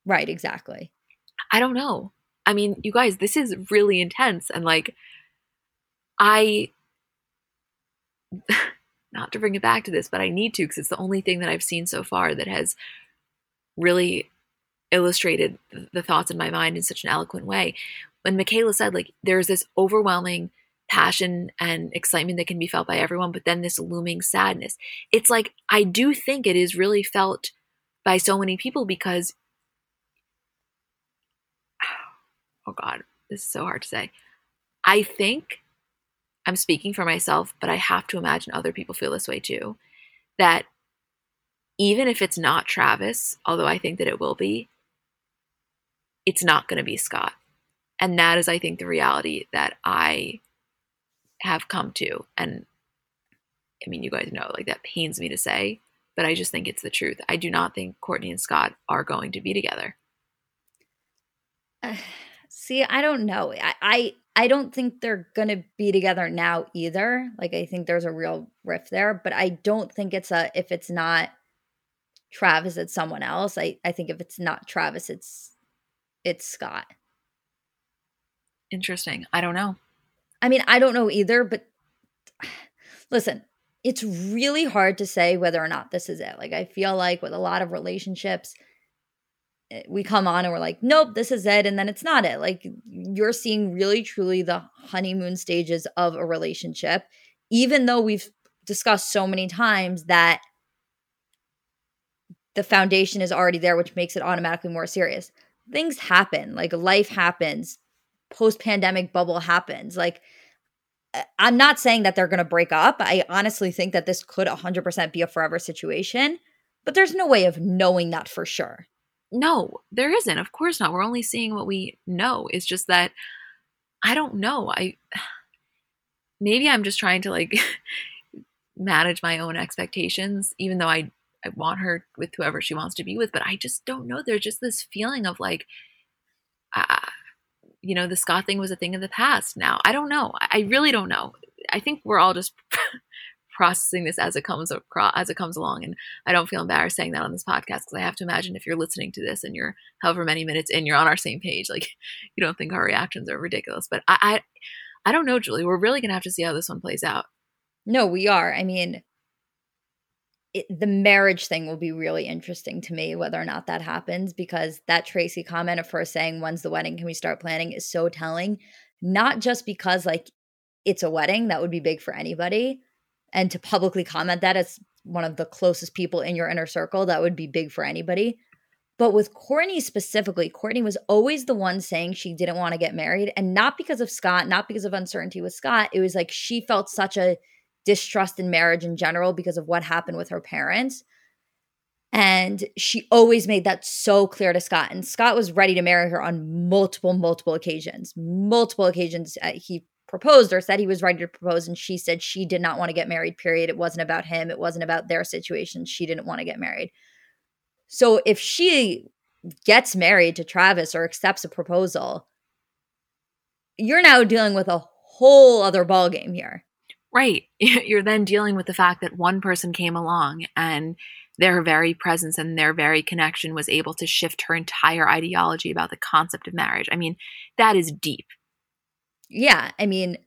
Right, exactly. I don't know. I mean, you guys, this is really intense and like I not to bring it back to this, but I need to because it's the only thing that I've seen so far that has really illustrated the thoughts in my mind in such an eloquent way. When Michaela said, like, there's this overwhelming passion and excitement that can be felt by everyone, but then this looming sadness. It's like, I do think it is really felt by so many people because, oh God, this is so hard to say. I think I'm speaking for myself, but I have to imagine other people feel this way too. That even if it's not Travis, although I think that it will be, it's not going to be Scott. And that is, I think, the reality that I have come to. And I mean, you guys know, like, that pains me to say, but I just think it's the truth. I do not think Kourtney and Scott are going to be together. Uh, see, I don't know. I, I I don't think they're going to be together now either. Like I think there's a real rift there, but I don't think it's a if it's not Travis it's someone else. I I think if it's not Travis it's it's Scott. Interesting. I don't know. I mean, I don't know either, but listen, it's really hard to say whether or not this is it. Like I feel like with a lot of relationships, we come on and we're like, nope, this is it. And then it's not it. Like you're seeing really, truly the honeymoon stages of a relationship, even though we've discussed so many times that the foundation is already there, which makes it automatically more serious. Things happen, like life happens, post pandemic bubble happens. Like, I'm not saying that they're going to break up. I honestly think that this could 100% be a forever situation, but there's no way of knowing that for sure. No, there isn't. Of course not. We're only seeing what we know. It's just that I don't know. I maybe I'm just trying to like manage my own expectations even though I I want her with whoever she wants to be with, but I just don't know. There's just this feeling of like uh, you know, the Scott thing was a thing of the past now. I don't know. I really don't know. I think we're all just processing this as it comes across, as it comes along, and I don't feel embarrassed saying that on this podcast because I have to imagine if you're listening to this and you're however many minutes in, you're on our same page. Like you don't think our reactions are ridiculous, but I, I, I don't know, Julie. We're really gonna have to see how this one plays out. No, we are. I mean, it, the marriage thing will be really interesting to me whether or not that happens because that Tracy comment of her saying when's the wedding can we start planning is so telling not just because like it's a wedding that would be big for anybody and to publicly comment that as one of the closest people in your inner circle that would be big for anybody but with Kourtney specifically Kourtney was always the one saying she didn't want to get married and not because of Scott not because of uncertainty with Scott it was like she felt such a distrust in marriage in general because of what happened with her parents. And she always made that so clear to Scott. And Scott was ready to marry her on multiple, multiple occasions. Multiple occasions uh, he proposed or said he was ready to propose. And she said she did not want to get married, period. It wasn't about him, it wasn't about their situation. She didn't want to get married. So if she gets married to Travis or accepts a proposal, you're now dealing with a whole other ballgame here. Right. You're then dealing with the fact that one person came along and their very presence and their very connection was able to shift her entire ideology about the concept of marriage. I mean, that is deep. Yeah. I mean,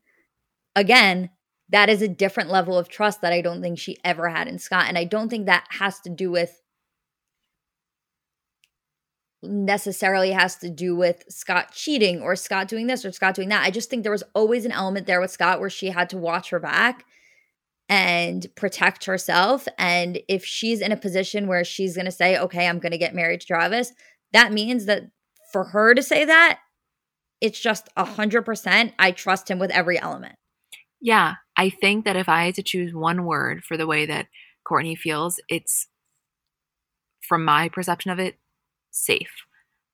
again, that is a different level of trust that I don't think she ever had in Scott. And I don't think that has to do with necessarily has to do with Scott cheating or Scott doing this or Scott doing that. I just think there was always an element there with Scott where she had to watch her back and protect herself. And if she's in a position where she's going to say, okay, I'm going to get married to Travis, that means that for her to say that, it's just a hundred percent. I trust him with every element. Yeah. I think that if I had to choose one word for the way that Kourtney feels, it's from my perception of it, safe.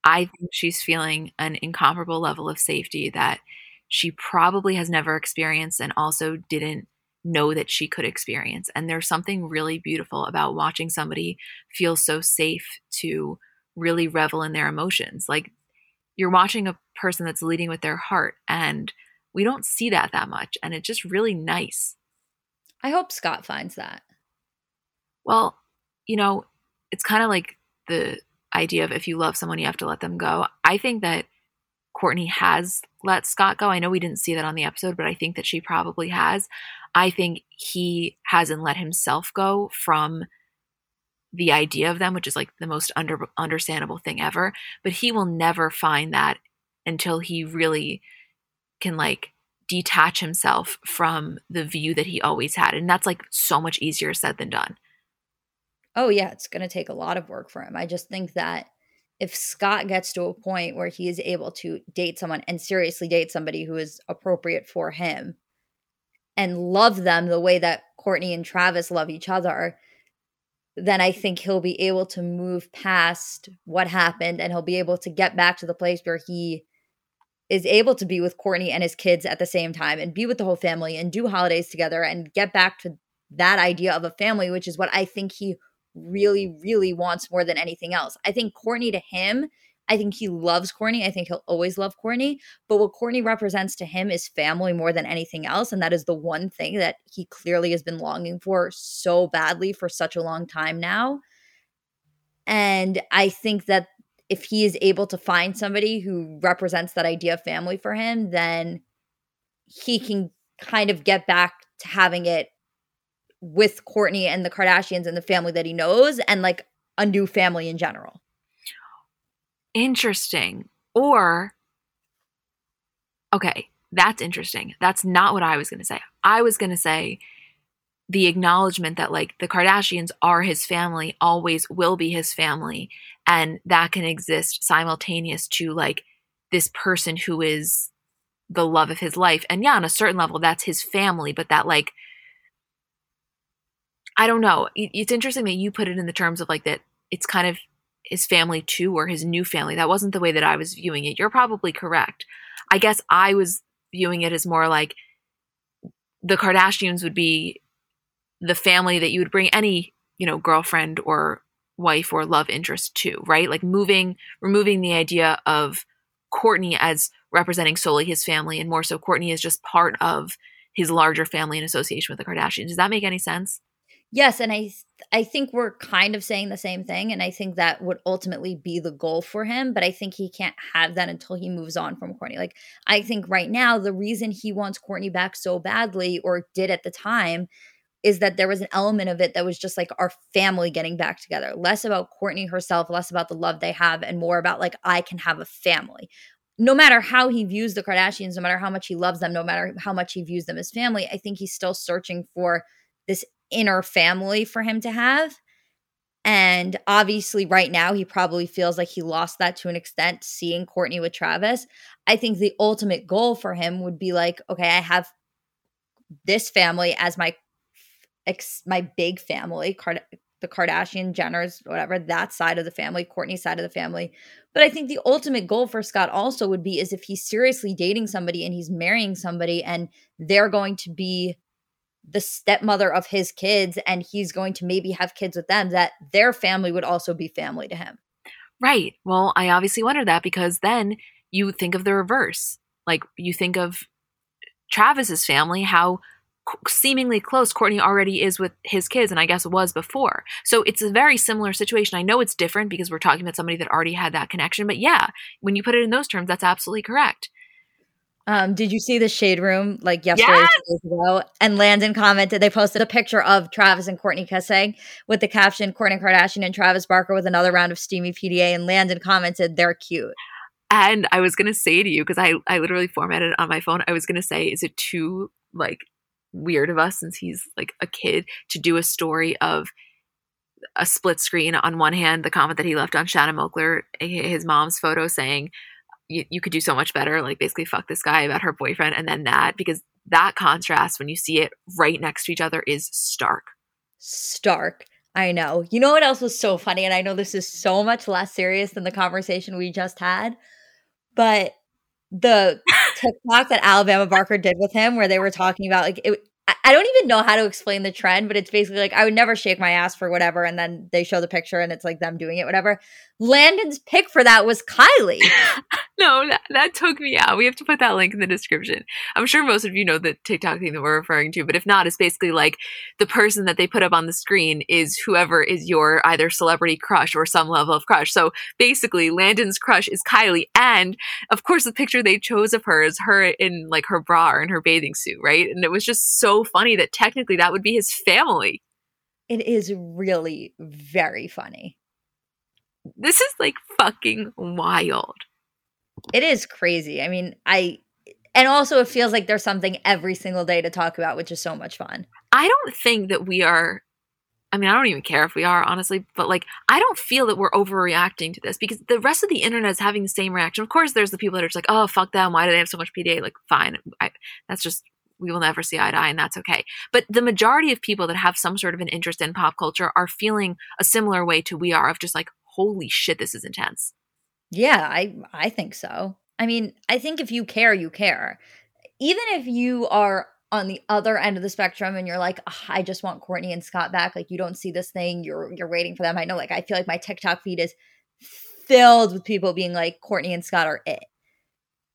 I think she's feeling an incomparable level of safety that she probably has never experienced and also didn't know that she could experience. And there's something really beautiful about watching somebody feel so safe to really revel in their emotions. Like you're watching a person that's leading with their heart, and we don't see that that much. And it's just really nice. I hope Scott finds that. Well, you know, it's kind of like the idea of if you love someone, you have to let them go. I think that Kourtney has let Scott go. I know we didn't see that on the episode, but I think that she probably has. I think he hasn't let himself go from the idea of them, which is like the most under, understandable thing ever. But he will never find that until he really can like detach himself from the view that he always had. And that's like so much easier said than done oh yeah, it's going to take a lot of work for him. I just think that if Scott gets to a point where he is able to date someone and seriously date somebody who is appropriate for him and love them the way that Kourtney and Travis love each other, then I think he'll be able to move past what happened and he'll be able to get back to the place where he is able to be with Kourtney and his kids at the same time and be with the whole family and do holidays together and get back to that idea of a family, which is what I think he really, really wants more than anything else. I think Courtney to him, I think he loves Kourtney. I think he'll always love Kourtney. But what Kourtney represents to him is family more than anything else. And that is the one thing that he clearly has been longing for so badly for such a long time now. And I think that if he is able to find somebody who represents that idea of family for him, then he can kind of get back to having it with Kourtney and the Kardashians and the family that he knows and like a new family in general. Interesting. Or, okay, that's interesting. That's not what I was going to say. I was going to say the acknowledgement that like the Kardashians are his family, always will be his family, and that can exist simultaneous to like this person who is the love of his life. And yeah, on a certain level, that's his family, but that like I don't know. It's interesting that you put it in the terms of like that it's kind of his family too or his new family. That wasn't the way that I was viewing it. You're probably correct. I guess I was viewing it as more like the Kardashians would be the family that you would bring any, you know, girlfriend or wife or love interest to, right? Like moving, removing the idea of Kourtney as representing solely his family and more so Kourtney is just part of his larger family in association with the Kardashians. Does that make any sense? Yes, and I I think we're kind of saying the same thing and I think that would ultimately be the goal for him, but I think he can't have that until he moves on from Kourtney. Like I think right now the reason he wants Kourtney back so badly or did at the time is that there was an element of it that was just like our family getting back together. Less about Kourtney herself, less about the love they have and more about like I can have a family. No matter how he views the Kardashians, no matter how much he loves them, no matter how much he views them as family, I think he's still searching for this inner family for him to have. And obviously, right now, he probably feels like he lost that to an extent seeing Kourtney with Travis. I think the ultimate goal for him would be like, okay, I have this family as my ex- my big family, Card- the Kardashian Jenners, whatever, that side of the family, Kourtney's side of the family. But I think the ultimate goal for Scott also would be is if he's seriously dating somebody and he's marrying somebody and they're going to be the stepmother of his kids and he's going to maybe have kids with them that their family would also be family to him. Right. Well, I obviously wonder that because then you think of the reverse. Like you think of Travis's family, how seemingly close Kourtney already is with his kids, and I guess it was before. So it's a very similar situation. I know it's different because we're talking about somebody that already had that connection, but yeah, when you put it in those terms, that's absolutely correct. Um, did you see the shade room like yesterday yes! ago? And Landon commented they posted a picture of Travis and Kourtney kissing with the caption Kourtney Kardashian and Travis Barker with another round of steamy PDA. And Landon commented they're cute. And I was gonna say to you because I I literally formatted on my phone. I was gonna say, is it too like weird of us since he's like a kid to do a story of a split screen on one hand the comment that he left on Shanna Moakler, his mom's photo saying you, you could do so much better. Like basically fuck this guy about her boyfriend and then that because that contrast when you see it right next to each other is stark. Stark. I know. You know what else was so funny? And I know this is so much less serious than the conversation we just had, but the TikTok that Alabama Barker did with him, where they were talking about like it, I don't even know how to explain the trend, but it's basically like I would never shake my ass for whatever, and then they show the picture and it's like them doing it, whatever. Landon's pick for that was Kylie. no, that, that took me out. We have to put that link in the description. I'm sure most of you know the TikTok thing that we're referring to, but if not, it's basically like the person that they put up on the screen is whoever is your either celebrity crush or some level of crush. So basically, Landon's crush is Kylie, and of course, the picture they chose of her is her in like her bra or in her bathing suit, right? And it was just so funny that technically that would be his family. It is really very funny. This is like fucking wild. It is crazy. I mean, I and also it feels like there's something every single day to talk about, which is so much fun. I don't think that we are I mean, I don't even care if we are, honestly, but like, I don't feel that we're overreacting to this because the rest of the internet is having the same reaction. Of course, there's the people that are just like, oh, fuck them. Why do they have so much PDA? Like, fine. I, that's just, we will never see eye to eye, and that's okay. But the majority of people that have some sort of an interest in pop culture are feeling a similar way to we are of just like, holy shit, this is intense. Yeah, I I think so. I mean, I think if you care, you care. Even if you are on the other end of the spectrum and you're like, I just want Kourtney and Scott back, like you don't see this thing, you're you're waiting for them. I know like I feel like my TikTok feed is filled with people being like Kourtney and Scott are it.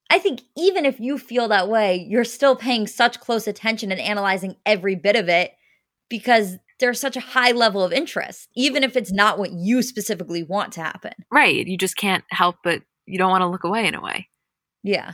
I think even if you feel that way, you're still paying such close attention and analyzing every bit of it because there's such a high level of interest, even if it's not what you specifically want to happen. Right. You just can't help but you don't want to look away in a way. Yeah.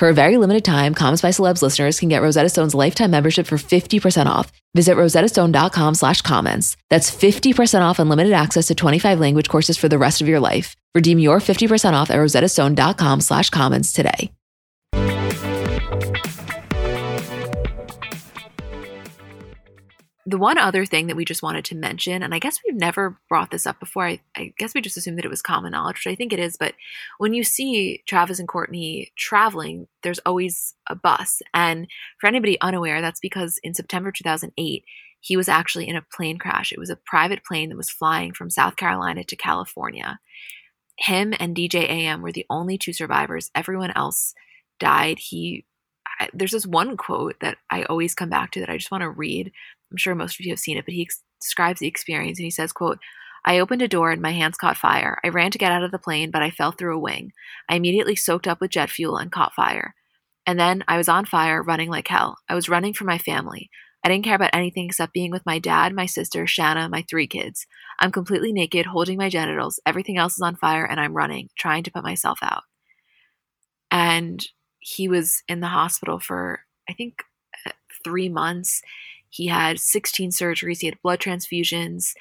For a very limited time, Comments by Celebs listeners can get Rosetta Stone's lifetime membership for 50% off. Visit rosettastone.com slash comments. That's 50% off unlimited access to 25 language courses for the rest of your life. Redeem your 50% off at rosettastone.com slash comments today. The one other thing that we just wanted to mention, and I guess we've never brought this up before, I, I, guess we just assumed that it was common knowledge, which I think it is, but when you see Travis and Kourtney traveling, there's always a bus. And for anybody unaware, that's because in September 2008, he was actually in a plane crash. It was a private plane that was flying from South Carolina to California. Him and DJ AM were the only two survivors. Everyone else died. He there's this one quote that I always come back to that I just want to read I'm sure most of you have seen it, but he ex- describes the experience and he says, quote, I opened a door and my hands caught fire. I ran to get out of the plane, but I fell through a wing. I immediately soaked up with jet fuel and caught fire. And then I was on fire, running like hell. I was running for my family. I didn't care about anything except being with my dad, my sister, Shanna, my three kids. I'm completely naked, holding my genitals. Everything else is on fire, and I'm running, trying to put myself out. And he was in the hospital for, I think, uh, three months. He had 16 surgeries, he had blood transfusions,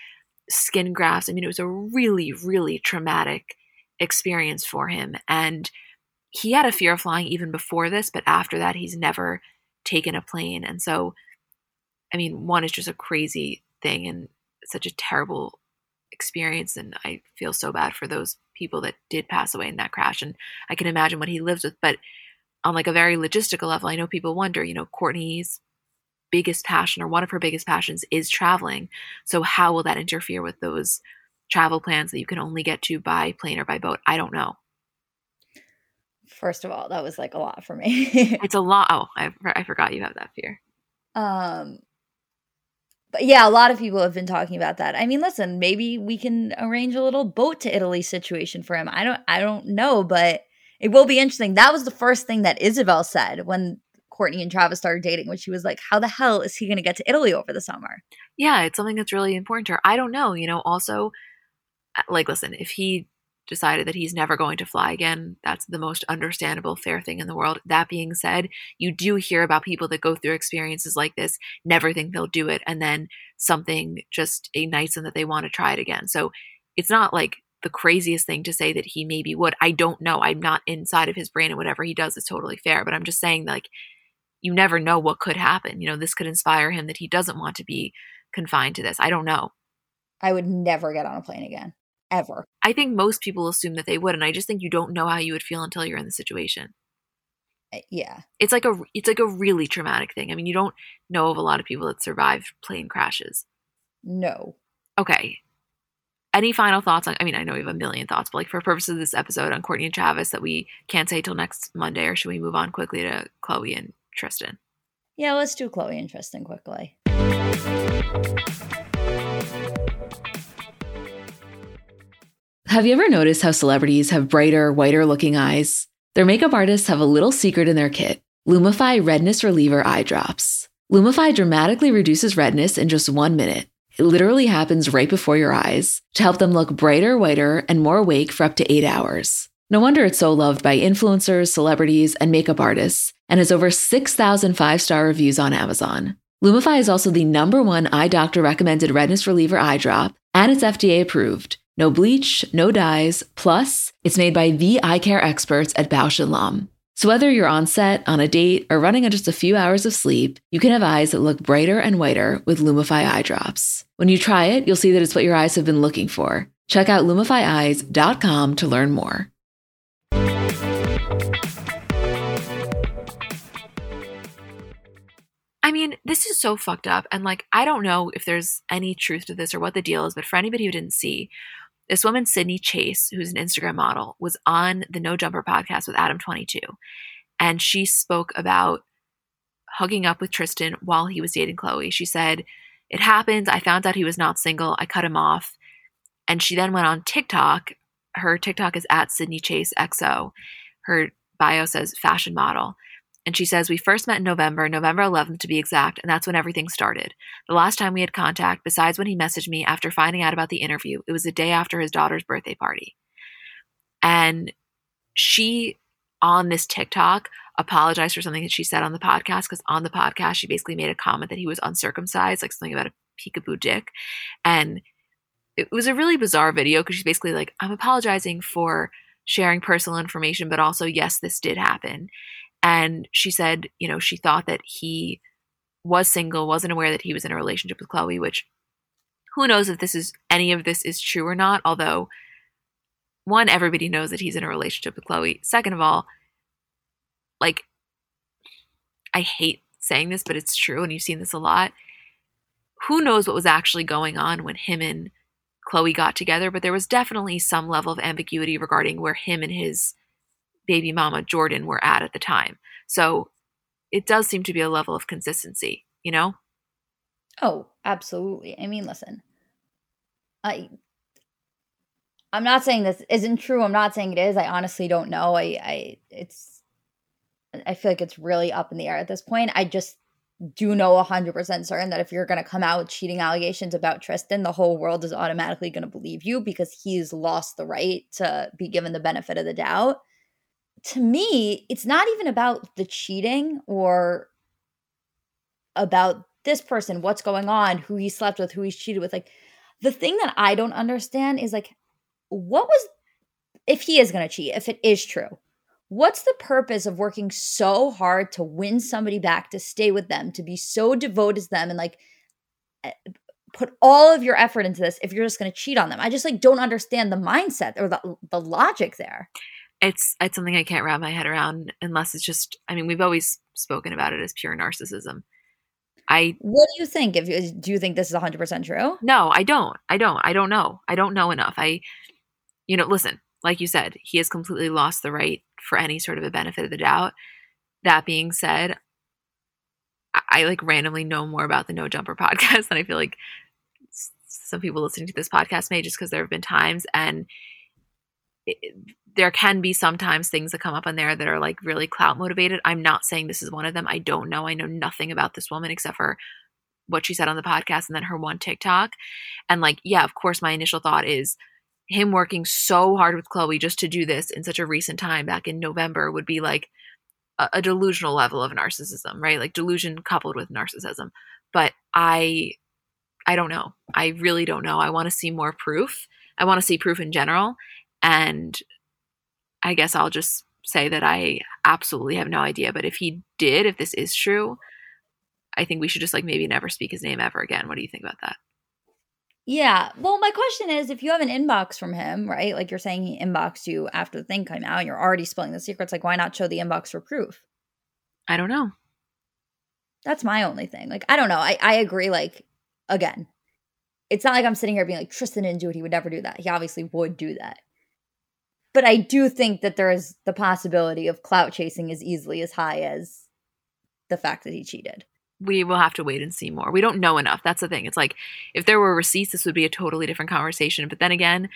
skin grafts. I mean, it was a really, really traumatic experience for him. And he had a fear of flying even before this, but after that, he's never taken a plane. And so, I mean, one is just a crazy thing and such a terrible experience. And I feel so bad for those people that did pass away in that crash. And I can imagine what he lives with. But on like a very logistical level, I know people wonder, you know, Kourtney's biggest passion or one of her biggest passions is traveling. So how will that interfere with those travel plans that you can only get to by plane or by boat? I don't know. First of all, that was like a lot for me. it's a lot. Oh, I, I forgot you have that fear. Um, but yeah, a lot of people have been talking about that. I mean, listen, maybe we can arrange a little boat to Italy situation for him. I don't, I don't know, but it will be interesting. That was the first thing that Isabel said when Kourtney and Travis started dating, when she was like, How the hell is he going to get to Italy over the summer? Yeah, it's something that's really important to her. I don't know. You know, also, uh, like, listen, if he decided that he's never going to fly again, that's the most understandable, fair thing in the world. That being said, you do hear about people that go through experiences like this, never think they'll do it, and then something just ignites them that they want to try it again. So it's not like the craziest thing to say that he maybe would. I don't know. I'm not inside of his brain, and whatever he does is totally fair. But I'm just saying, like, you never know what could happen. You know, this could inspire him that he doesn't want to be confined to this. I don't know. I would never get on a plane again, ever. I think most people assume that they would, and I just think you don't know how you would feel until you're in the situation. Eh, yeah. It's like a it's like a really traumatic thing. I mean, you don't know of a lot of people that survived plane crashes. No. Okay. Any final thoughts on I mean, I know we have a million thoughts, but like for purposes of this episode on Kourtney and Travis that we can't say till next Monday, or should we move on quickly to Khloé and Tristan? Yeah, let's do Khloé and Tristan quickly. Have you ever noticed how celebrities have brighter, whiter looking eyes? Their makeup artists have a little secret in their kit Lumify Redness Reliever Eye Drops. Lumify dramatically reduces redness in just one minute. It literally happens right before your eyes to help them look brighter, whiter, and more awake for up to eight hours. No wonder it's so loved by influencers, celebrities, and makeup artists, and has over 6,000 five star reviews on Amazon. Lumify is also the number one eye doctor recommended redness reliever eye drop, and it's FDA approved. No bleach, no dyes, plus, it's made by the eye care experts at Bausch & Lomb. So, whether you're on set, on a date, or running on just a few hours of sleep, you can have eyes that look brighter and whiter with Lumify eye drops. When you try it, you'll see that it's what your eyes have been looking for. Check out lumifyeyes.com to learn more. I mean, this is so fucked up. And like, I don't know if there's any truth to this or what the deal is, but for anybody who didn't see, this woman, Sydney Chase, who's an Instagram model, was on the No Jumper podcast with Adam22. And she spoke about hugging up with Tristan while he was dating Khloé. She said, It happened. I found out he was not single. I cut him off. And she then went on TikTok. Her TikTok is at Sydney Chase XO. Her bio says fashion model. And she says, We first met in November, November 11th to be exact, and that's when everything started. The last time we had contact, besides when he messaged me after finding out about the interview, it was the day after his daughter's birthday party. And she, on this TikTok, apologized for something that she said on the podcast because on the podcast, she basically made a comment that he was uncircumcised, like something about a peekaboo dick. And it was a really bizarre video because she's basically like, I'm apologizing for sharing personal information, but also, yes, this did happen. And she said, you know, she thought that he was single, wasn't aware that he was in a relationship with Khloé, which who knows if this is any of this is true or not, although one, everybody knows that he's in a relationship with Khloé. Second of all, like I hate saying this, but it's true, and you've seen this a lot. Who knows what was actually going on when him and Khloé got together, but there was definitely some level of ambiguity regarding where him and his baby mama Jordan were at at the time. So it does seem to be a level of consistency, you know? Oh, absolutely. I mean, listen. I I'm not saying this isn't true. I'm not saying it is. I honestly don't know. I I it's I feel like it's really up in the air at this point. I just do know 100% certain that if you're going to come out with cheating allegations about Tristan, the whole world is automatically going to believe you because he's lost the right to be given the benefit of the doubt to me, it's not even about the cheating or about this person, what's going on, who he slept with, who he's cheated with. Like, the thing that I don't understand is like, what was, if he is going to cheat, if it is true, what's the purpose of working so hard to win somebody back, to stay with them, to be so devoted to them and like, eh, put all of your effort into this if you're just going to cheat on them. I just like don't understand the mindset or the the logic there it's it's something I can't wrap my head around unless it's just I mean we've always spoken about it as pure narcissism. I What do you think? If you, do you think this is 100% true? No, I don't. I don't. I don't know. I don't know enough. I you know, listen, like you said, he has completely lost the right for any sort of a benefit of the doubt. That being said, I, I like randomly know more about the No Jumper podcast than I feel like some people listening to this podcast may just because there have been times and there can be sometimes things that come up on there that are like really clout motivated. I'm not saying this is one of them. I don't know. I know nothing about this woman except for what she said on the podcast and then her one TikTok. And like, yeah, of course, my initial thought is him working so hard with Khloé just to do this in such a recent time back in November would be like a, a delusional level of narcissism, right? Like delusion coupled with narcissism. But I I don't know. I really don't know. I want to see more proof. I want to see proof in general. And I guess I'll just say that I absolutely have no idea. But if he did, if this is true, I think we should just like maybe never speak his name ever again. What do you think about that? Yeah. Well, my question is if you have an inbox from him, right? Like you're saying he inboxed you after the thing came out and you're already spilling the secrets, like why not show the inbox for proof? I don't know. That's my only thing. Like, I don't know. I, I agree. Like, again, it's not like I'm sitting here being like, Tristan didn't do it. He would never do that. He obviously would do that but I do think that there is the possibility of clout chasing as easily as high as the fact that he cheated. We will have to wait and see more. We don't know enough. That's the thing. It's like if there were receipts, this would be a totally different conversation. But then again,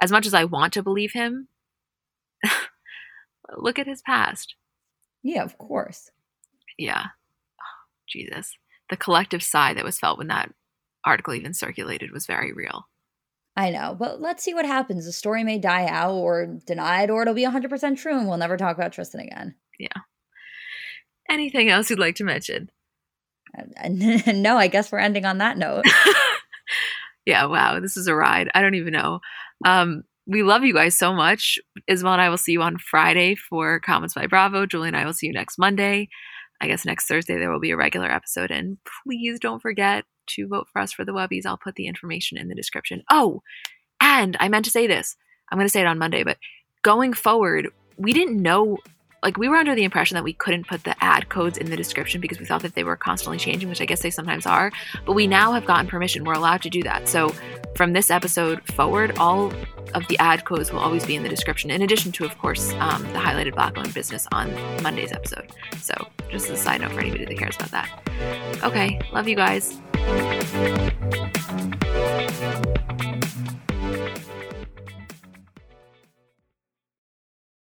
as much as I want to believe him, look at his past. Yeah, of course. Yeah. Oh, Jesus. The collective sigh that was felt when that article even circulated was very real. I know, but let's see what happens. The story may die out or denied, or it'll be 100% true and we'll never talk about Tristan again. Yeah. Anything else you'd like to mention? Uh, no, I guess we're ending on that note. yeah, wow, this is a ride. I don't even know. Um, we love you guys so much. Isabel and I will see you on Friday for Comments by Bravo. Julie and I will see you next Monday. I guess next Thursday there will be a regular episode. And please don't forget to vote for us for the Webbys. I'll put the information in the description. Oh, and I meant to say this. I'm going to say it on Monday, but going forward, we didn't know like we were under the impression that we couldn't put the ad codes in the description because we thought that they were constantly changing, which I guess they sometimes are. But we now have gotten permission. We're allowed to do that. So from this episode forward, all of the ad codes will always be in the description, in addition to, of course, um, the highlighted black owned business on Monday's episode. So just as a side note for anybody that cares about that. Okay, love you guys.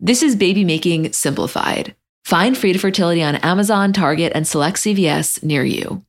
This is baby making simplified. Find Frida Fertility on Amazon, Target, and select CVS near you.